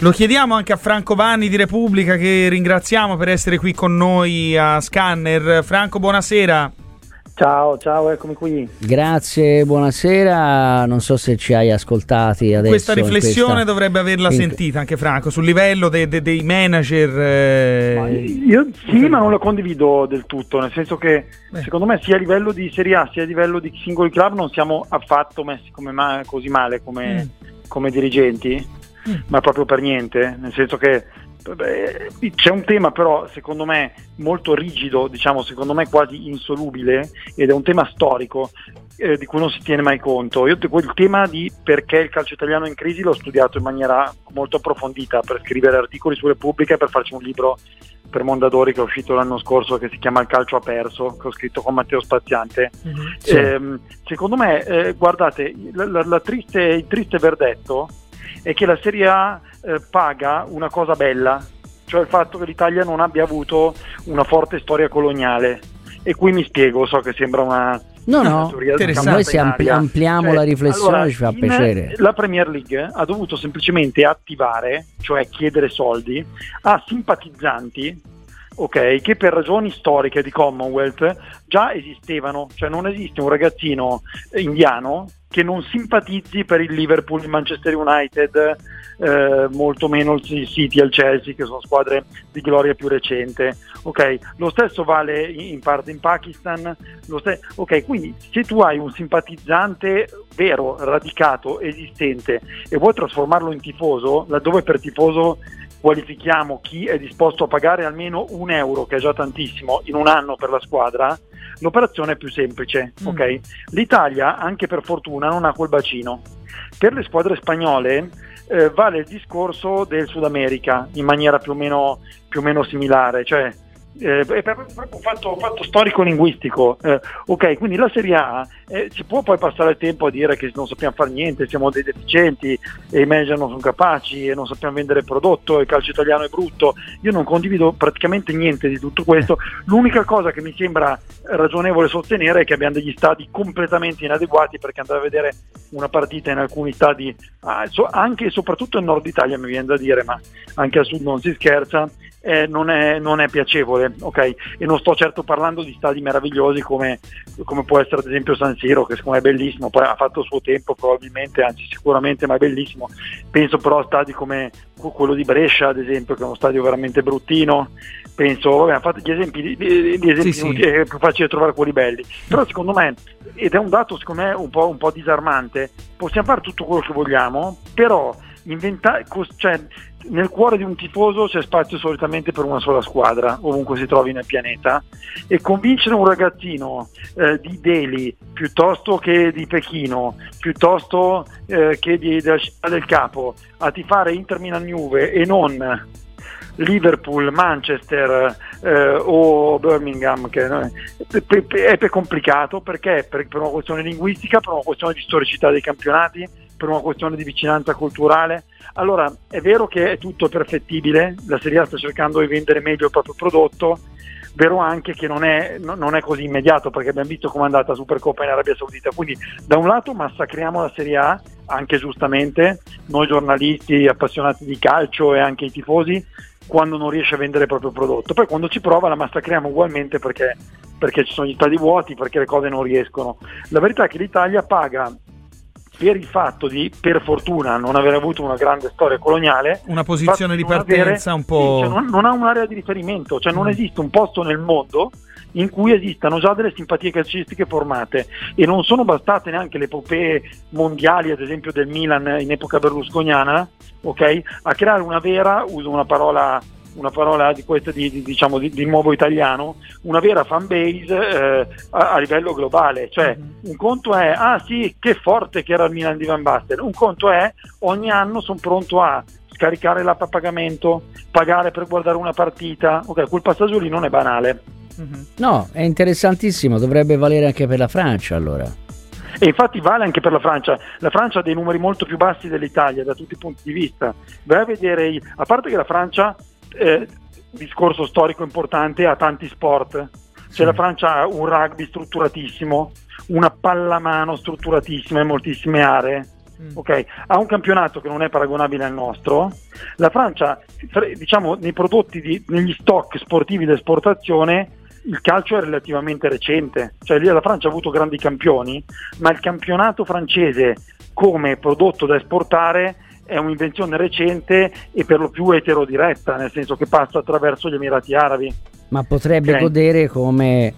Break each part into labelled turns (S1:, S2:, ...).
S1: Lo chiediamo anche a Franco Vanni di Repubblica che ringraziamo per essere qui con noi a Scanner. Franco, buonasera.
S2: Ciao, ciao, eccomi qui.
S3: Grazie, buonasera. Non so se ci hai ascoltati adesso.
S1: Questa riflessione
S3: questa...
S1: dovrebbe averla in... sentita anche Franco sul livello de- de- dei manager. Eh...
S2: Io sì, ma non la condivido del tutto, nel senso che Beh. secondo me sia a livello di Serie A sia a livello di singoli club non siamo affatto messi ma- così male come, mm. come dirigenti, mm. ma proprio per niente, nel senso che c'è un tema però secondo me molto rigido, diciamo secondo me quasi insolubile ed è un tema storico eh, di cui non si tiene mai conto. Io il tema di perché il calcio italiano è in crisi l'ho studiato in maniera molto approfondita per scrivere articoli su Repubblica e per farci un libro per Mondadori che è uscito l'anno scorso che si chiama Il calcio ha perso, che ho scritto con Matteo Spaziante. Mm-hmm. Sì. Eh, secondo me, eh, guardate, la, la, la triste, il triste verdetto è che la Serie A eh, paga una cosa bella, cioè il fatto che l'Italia non abbia avuto una forte storia coloniale. E qui mi spiego, so che sembra una,
S3: No, no, noi se ampli- ampliamo cioè, la riflessione allora, ci fa piacere.
S2: La Premier League ha dovuto semplicemente attivare, cioè chiedere soldi, a simpatizzanti okay, che per ragioni storiche di Commonwealth già esistevano, cioè non esiste un ragazzino indiano che non simpatizzi per il Liverpool, il Manchester United, eh, molto meno il City e il Chelsea, che sono squadre di gloria più recente. Okay? Lo stesso vale in parte in Pakistan. Ste- ok, quindi se tu hai un simpatizzante vero, radicato, esistente e vuoi trasformarlo in tifoso, laddove per tifoso qualifichiamo chi è disposto a pagare almeno un euro, che è già tantissimo, in un anno per la squadra, l'operazione è più semplice. Mm. Okay? L'Italia, anche per fortuna, non ha quel bacino. Per le squadre spagnole eh, vale il discorso del Sud America in maniera più o meno, più o meno similare, cioè eh, è proprio un fatto, fatto storico-linguistico. Eh, ok, quindi la Serie A eh, si può poi passare il tempo a dire che non sappiamo fare niente, siamo dei deficienti e i manager non sono capaci e non sappiamo vendere prodotto, il calcio italiano è brutto. Io non condivido praticamente niente di tutto questo. L'unica cosa che mi sembra ragionevole sostenere è che abbiamo degli stadi completamente inadeguati perché andare a vedere una partita in alcuni stadi, ah, anche e soprattutto nel nord Italia mi viene da dire, ma anche al sud non si scherza, eh, non, è, non, è, piacevole, ok? E non sto certo parlando di stadi meravigliosi come, come, può essere ad esempio San Siro, che secondo me è bellissimo, poi ha fatto il suo tempo probabilmente, anzi sicuramente, ma è bellissimo. Penso però a stadi come quello di Brescia, ad esempio, che è uno stadio veramente bruttino. Penso, vabbè, fatto gli esempi, gli, gli esempi sì, sì. è più facile trovare quelli belli. Però secondo me, ed è un dato secondo me un po', un po disarmante, possiamo fare tutto quello che vogliamo, però inventare, cioè, nel cuore di un tifoso c'è spazio solitamente per una sola squadra, ovunque si trovi nel pianeta, e convincere un ragazzino eh, di Delhi piuttosto che di Pechino, piuttosto eh, che di, della città del capo, a tifare Inter Milan Juve e non Liverpool, Manchester eh, o Birmingham, che è, è complicato perché? Per, per una questione linguistica, per una questione di storicità dei campionati, per una questione di vicinanza culturale. Allora è vero che è tutto perfettibile, la Serie A sta cercando di vendere meglio il proprio prodotto, vero anche che non è, non è così immediato perché abbiamo visto come è andata la Supercoppa in Arabia Saudita. Quindi da un lato massacriamo la Serie A, anche giustamente, noi giornalisti appassionati di calcio e anche i tifosi, quando non riesce a vendere il proprio prodotto. Poi quando ci prova la massacriamo ugualmente perché, perché ci sono gli stati vuoti, perché le cose non riescono. La verità è che l'Italia paga per il fatto di, per fortuna, non aver avuto una grande storia coloniale,
S1: una posizione di partenza avere, un po'.
S2: Cioè non, non, ha un'area di riferimento, cioè non mm. esiste un posto nel mondo in cui esistano già delle simpatie calcistiche formate e non sono bastate neanche le epopee mondiali, ad esempio del Milan in epoca berlusconiana, okay, a creare una vera, uso una parola una parola di questa di, di, diciamo, di, di, nuovo italiano, una vera fan base eh, a, a, livello globale. Cioè, mm-hmm. un conto è, ah sì, che forte che era il Milan di Van Basten, un conto è, ogni anno sono pronto a scaricare l'app a pagamento, pagare per guardare una partita, ok, quel passaggio lì non è banale.
S3: Mm-hmm. No, è interessantissimo, dovrebbe valere anche per la Francia allora.
S2: E infatti vale anche per la Francia. La Francia ha dei numeri molto più bassi dell'Italia da tutti i punti di vista. Vai a vedere, a parte che la Francia eh, discorso storico importante a tanti sport. Cioè sì. la Francia ha un rugby strutturatissimo, una pallamano strutturatissima in moltissime aree. Mm. Okay? Ha un campionato che non è paragonabile al nostro. La Francia, diciamo, nei prodotti, di, negli stock sportivi d'esportazione, il calcio è relativamente recente. Cioè lì la Francia ha avuto grandi campioni, ma il campionato francese come prodotto da esportare è un'invenzione recente e per lo più eterodiretta, nel senso che passa attraverso gli Emirati Arabi.
S3: Ma potrebbe okay. godere come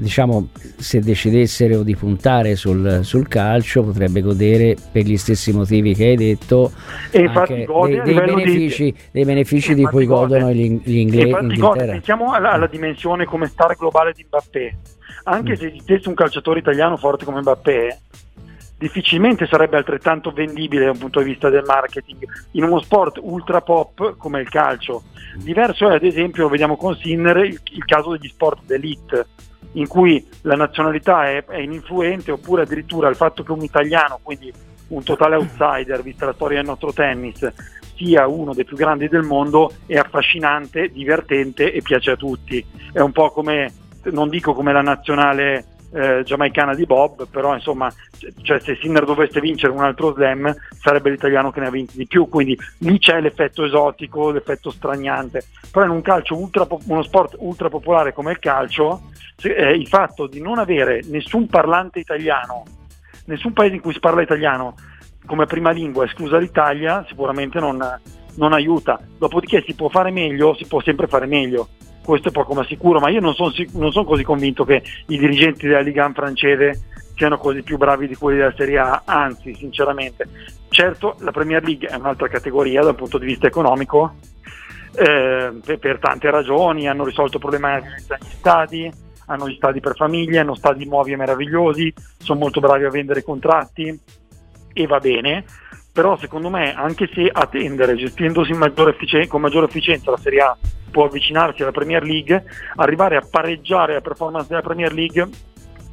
S3: diciamo, se decidessero di puntare sul, sul, calcio, potrebbe godere per gli stessi motivi che hai detto
S2: e dei,
S3: dei, benefici, di, dei benefici di cui godono gli, gli inglesi.
S2: Pensiamo alla, alla, dimensione come star globale di Mbappé. Anche mm. se esistesse un calciatore italiano forte come Mbappé, difficilmente sarebbe altrettanto vendibile da un punto di vista del marketing in uno sport ultra pop come il calcio. Diverso è ad esempio, vediamo con Sinner, il, il caso degli sport d'elite in cui la nazionalità è, è ininfluente oppure addirittura il fatto che un italiano, quindi un totale outsider, vista la storia del nostro tennis, sia uno dei più grandi del mondo è affascinante, divertente e piace a tutti. È un po' come, non dico come la nazionale eh, giamaicana di Bob, però insomma, cioè, se Sinner dovesse vincere un altro slam sarebbe l'italiano che ne ha vinti di più, quindi lì c'è l'effetto esotico, l'effetto straniante. Però in un calcio ultra, uno sport ultra popolare come il calcio, eh, il fatto di non avere nessun parlante italiano, nessun paese in cui si parla italiano come prima lingua, esclusa l'Italia, sicuramente non, non aiuta. Dopodiché si può fare meglio, si può sempre fare meglio questo è poco ma sicuro, ma io non sono, sono così convinto che i dirigenti della Liga 1 francese siano così più bravi di quelli della Serie A, anzi, sinceramente. Certo, la Premier League è un'altra categoria dal punto di vista economico, eh, per, per, tante ragioni, hanno risolto violenza negli stadi, hanno gli stadi per famiglie, hanno stadi nuovi e meravigliosi, sono molto bravi a vendere contratti e va bene, però secondo me anche se a tendere gestendosi maggiore efficien- con maggiore efficienza la Serie A può avvicinarsi alla Premier League, arrivare a pareggiare la performance della Premier League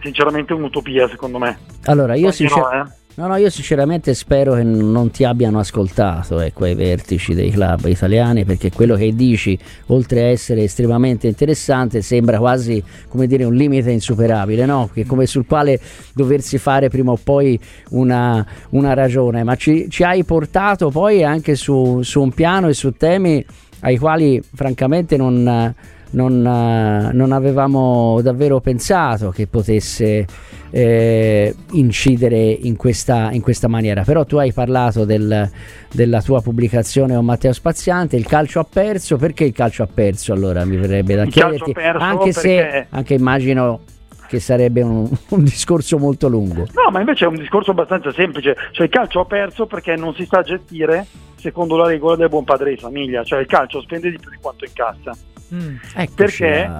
S2: sinceramente è un'utopia secondo me.
S3: Allora io sincer- no, eh? No, no, io sinceramente spero che non ti abbiano ascoltato ecco, ai vertici dei club italiani perché quello che dici oltre a essere estremamente interessante sembra quasi come dire un limite insuperabile no? che come sul quale doversi fare prima o poi una, una ragione ma ci, ci, hai portato poi anche su, su un piano e su temi ai quali francamente non, non, non avevamo davvero pensato che potesse eh, incidere in questa, in questa, maniera. Però tu hai parlato del, della tua pubblicazione con Matteo Spaziante, il calcio ha perso, perché il calcio ha perso allora mi verrebbe da il chiederti, anche se anche immagino che sarebbe un, un, discorso molto lungo.
S2: No, ma invece è un discorso abbastanza semplice, cioè il calcio ha perso perché non si sa gestire secondo la regola del buon padre di famiglia, cioè il calcio spende di più di quanto incassa. Mm, perché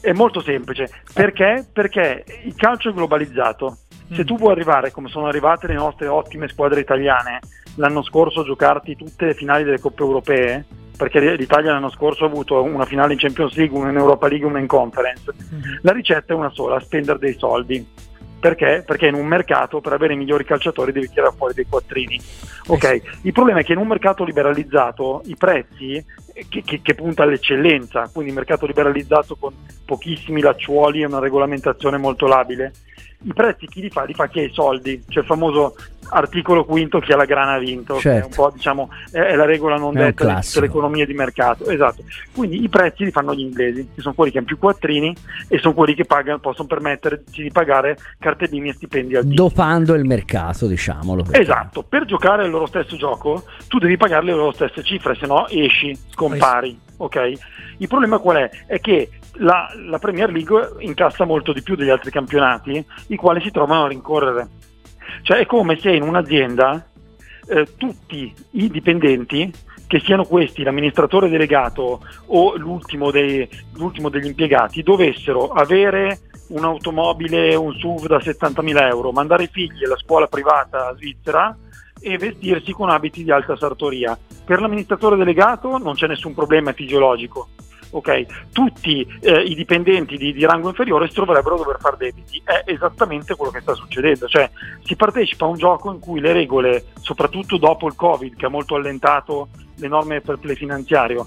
S2: è molto semplice, perché? Perché il calcio è globalizzato. Se mm. tu vuoi arrivare come sono arrivate le nostre ottime squadre italiane l'anno scorso a giocarti tutte le finali delle coppe europee, perché l'Italia l'anno scorso ha avuto una finale in Champions League, una in Europa League e una in Conference. Mm-hmm. La ricetta è una sola, spendere dei soldi. Perché? Perché in un mercato per avere i migliori calciatori devi tirare fuori dei quattrini. Okay. Il problema è che in un mercato liberalizzato i prezzi che, che, che, punta all'eccellenza, quindi un mercato liberalizzato con pochissimi lacciuoli e una regolamentazione molto labile, i prezzi chi li fa? Li fa chi ha i soldi, cioè il famoso articolo quinto chi ha la grana ha vinto, certo. è un po' diciamo è, la regola non è detta di tutte le economie di mercato, esatto. Quindi i prezzi li fanno gli inglesi, che sono quelli che hanno più quattrini e sono quelli che pagano, possono permettersi di pagare cartellini e stipendi altissimi.
S3: Dopando il mercato, diciamolo.
S2: Perché. Esatto, per giocare il loro stesso gioco tu devi pagare le loro stesse cifre, se no esci, scompari, ok? Il problema qual è? È che la, la Premier League incassa molto di più degli altri campionati, i quali si trovano a rincorrere. Cioè è come se in un'azienda eh, tutti i dipendenti, che siano questi l'amministratore delegato o l'ultimo, dei, l'ultimo degli impiegati, dovessero avere un'automobile, un SUV da 70.000 euro, mandare i figli alla scuola privata svizzera e vestirsi con abiti di alta sartoria. Per l'amministratore delegato non c'è nessun problema fisiologico ok? Tutti eh, i dipendenti di, di, rango inferiore si troverebbero a dover fare debiti. È esattamente quello che sta succedendo, cioè si partecipa a un gioco in cui le regole, soprattutto dopo il Covid, che ha molto allentato le norme per play finanziario,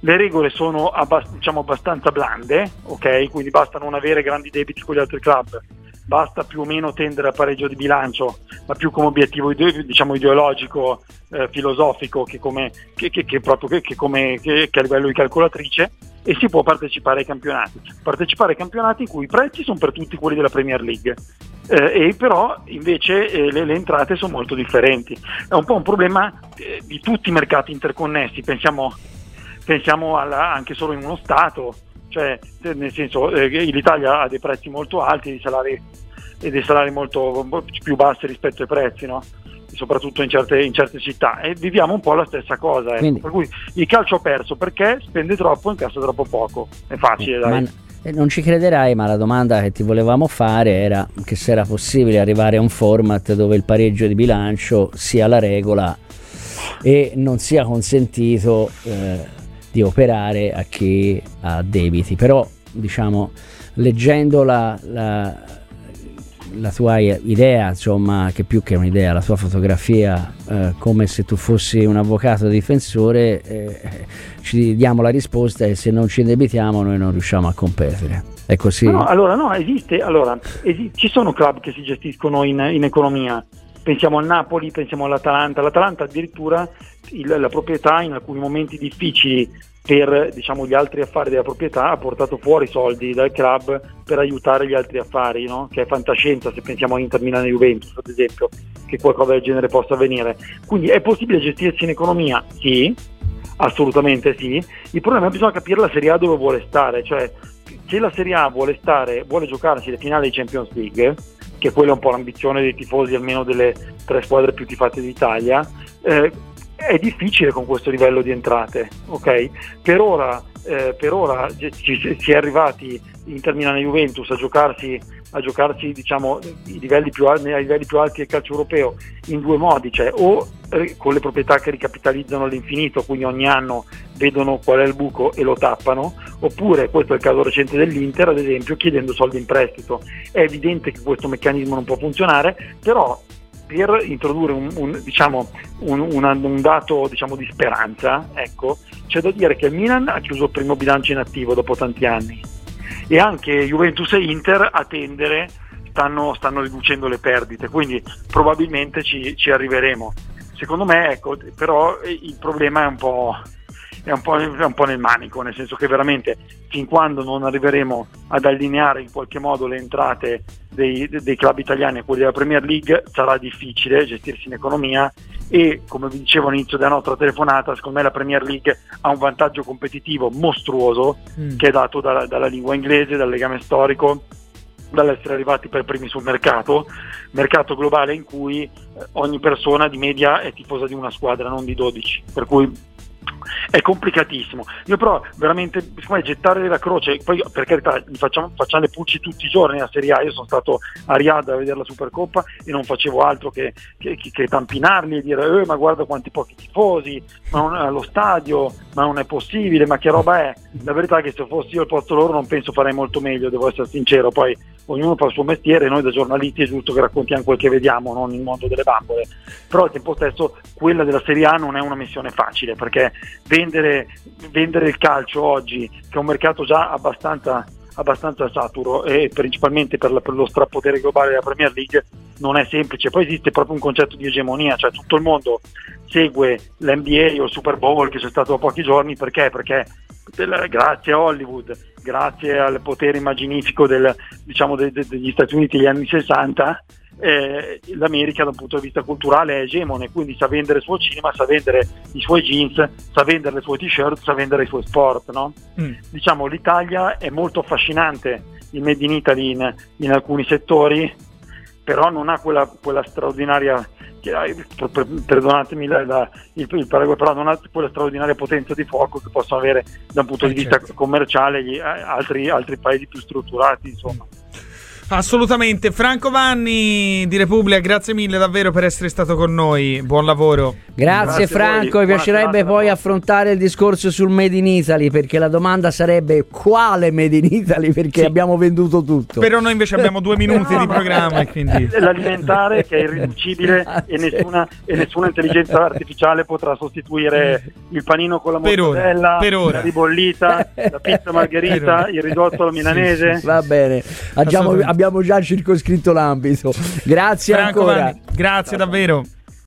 S2: le regole sono abbast- diciamo abbastanza blande, ok? Quindi basta non avere grandi debiti con gli altri club basta più o meno tendere a pareggio di bilancio, ma più come obiettivo diciamo, ideologico, eh, filosofico che, come, che, che, che proprio come, a livello di calcolatrice e si può partecipare ai campionati. Partecipare ai campionati in cui i prezzi sono per tutti quelli della Premier League. Eh, e però invece eh, le, le, entrate sono molto differenti. È un po' un problema eh, di tutti i mercati interconnessi, pensiamo, pensiamo alla, anche solo in uno Stato, cioè nel senso eh, l'Italia ha dei prezzi molto alti dei salari, e dei salari molto più bassi rispetto ai prezzi, no? soprattutto in certe, in certe, città e viviamo un po' la stessa cosa. Eh. Per cui il calcio ha perso perché spende troppo e incassa troppo poco. È facile, dai.
S3: Ma eh, non ci crederai, ma la domanda che ti volevamo fare era che se era possibile arrivare a un format dove il pareggio di bilancio sia la regola e non sia consentito eh, di operare a chi ha debiti. Però, diciamo, leggendo la, la, la tua idea, insomma, che più che un'idea, la tua fotografia, eh, come se tu fossi un avvocato difensore, eh, ci diamo la risposta e se non ci indebitiamo noi non riusciamo a competere. È così?
S2: No, allora no, esiste, allora, esi- ci sono club che si gestiscono in, in, economia, pensiamo al Napoli, pensiamo all'Atalanta, l'Atalanta addirittura il, la proprietà in alcuni momenti difficili per diciamo, gli altri affari della proprietà ha portato fuori soldi dal club per aiutare gli altri affari, no? che è fantascienza se pensiamo a Inter Milano e Juventus ad esempio, che qualcosa del genere possa avvenire. Quindi è possibile gestirsi in economia? Sì, assolutamente sì. Il problema è che bisogna capire la Serie A dove vuole stare, cioè se la Serie A vuole stare, vuole giocarsi le finali di Champions League, che quella è un po' l'ambizione dei tifosi almeno delle tre squadre più tifate d'Italia, eh, è difficile con questo livello di entrate. Okay? Per ora, eh, per ora ci, si è arrivati in Milano Juventus a giocarsi, a giocarsi diciamo, i livelli più, ai livelli più alti del calcio europeo in due modi, cioè o eh, con le proprietà che ricapitalizzano all'infinito, quindi ogni anno vedono qual è il buco e lo tappano, oppure, questo è il caso recente dell'Inter, ad esempio, chiedendo soldi in prestito. È evidente che questo meccanismo non può funzionare, però per introdurre un, un, diciamo, un, un dato diciamo, di speranza, ecco, c'è da dire che il Milan ha chiuso il primo bilancio in attivo dopo tanti anni e anche Juventus e Inter a tendere stanno, stanno riducendo le perdite, quindi probabilmente ci, ci arriveremo. Secondo me, ecco, però il problema è un po' è un, po', è un po' nel manico, nel senso che veramente fin quando non arriveremo ad allineare in qualche modo le entrate dei, dei club italiani a quelli della Premier League sarà difficile gestirsi in economia e come vi dicevo all'inizio della nostra telefonata, secondo me la Premier League ha un vantaggio competitivo mostruoso mm. che è dato dalla, dalla lingua inglese, dal legame storico, dall'essere arrivati per primi sul mercato, mercato globale in cui eh, ogni persona di media è tifosa di una squadra, non di 12, per cui è complicatissimo. Io però veramente, siccome gettare la croce, poi per carità facciamo, facciamo, le pulci tutti i giorni a Serie A, io sono stato a Riyadh a vedere la Supercoppa e non facevo altro che, che, che tampinarli e dire eh, ma guarda quanti pochi tifosi, ma non allo stadio, ma non è possibile, ma che roba è? La verità è che se fossi io al posto loro non penso farei molto meglio, devo essere sincero, poi ognuno fa il suo mestiere, noi da giornalisti è giusto che raccontiamo quel che vediamo, non il mondo delle bambole, però al tempo stesso quella della Serie A non è una missione facile perché vendere, vendere il calcio oggi, che è un mercato già abbastanza, abbastanza saturo e principalmente per, la, per, lo strapotere globale della Premier League, non è semplice. Poi esiste proprio un concetto di egemonia, cioè tutto il mondo segue l'NBA o il Super Bowl che c'è stato da pochi giorni perché? Perché grazie a Hollywood, grazie al potere immaginifico del, diciamo, de, de, degli Stati Uniti negli anni 60, eh, l'America da un punto di vista culturale è egemone, quindi sa vendere il suo cinema, sa vendere i suoi jeans, sa vendere le sue t-shirt, sa vendere i suoi sport. No? Mm. Diciamo l'Italia è molto affascinante, il Made in Italy in, in alcuni settori, però non ha quella, quella straordinaria perdonatemi la, la, il, il paragone, però non ha quella straordinaria potenza di fuoco che possono avere da un punto di eh, vista certo. commerciale gli, altri, altri paesi più strutturati. Insomma.
S1: Assolutamente. Franco Vanni di Repubblica, grazie mille davvero per essere stato con noi. Buon lavoro.
S3: Grazie, grazie Franco, mi piacerebbe poi affrontare il discorso sul Made in Italy perché la domanda sarebbe quale Made in Italy perché sì. abbiamo venduto tutto.
S1: Però noi invece abbiamo due minuti no, di programma e quindi...
S2: L'alimentare che è irriducibile e nessuna, e nessuna, intelligenza artificiale potrà sostituire il panino con la mozzarella,
S1: per ora,
S2: la ribollita, la pizza margherita, il risotto alla milanese. Sì,
S3: sì, Va bene. Abbiamo, abbiamo già circoscritto l'ambito. Grazie
S1: Franco
S3: ancora.
S1: Vanni, grazie davvero.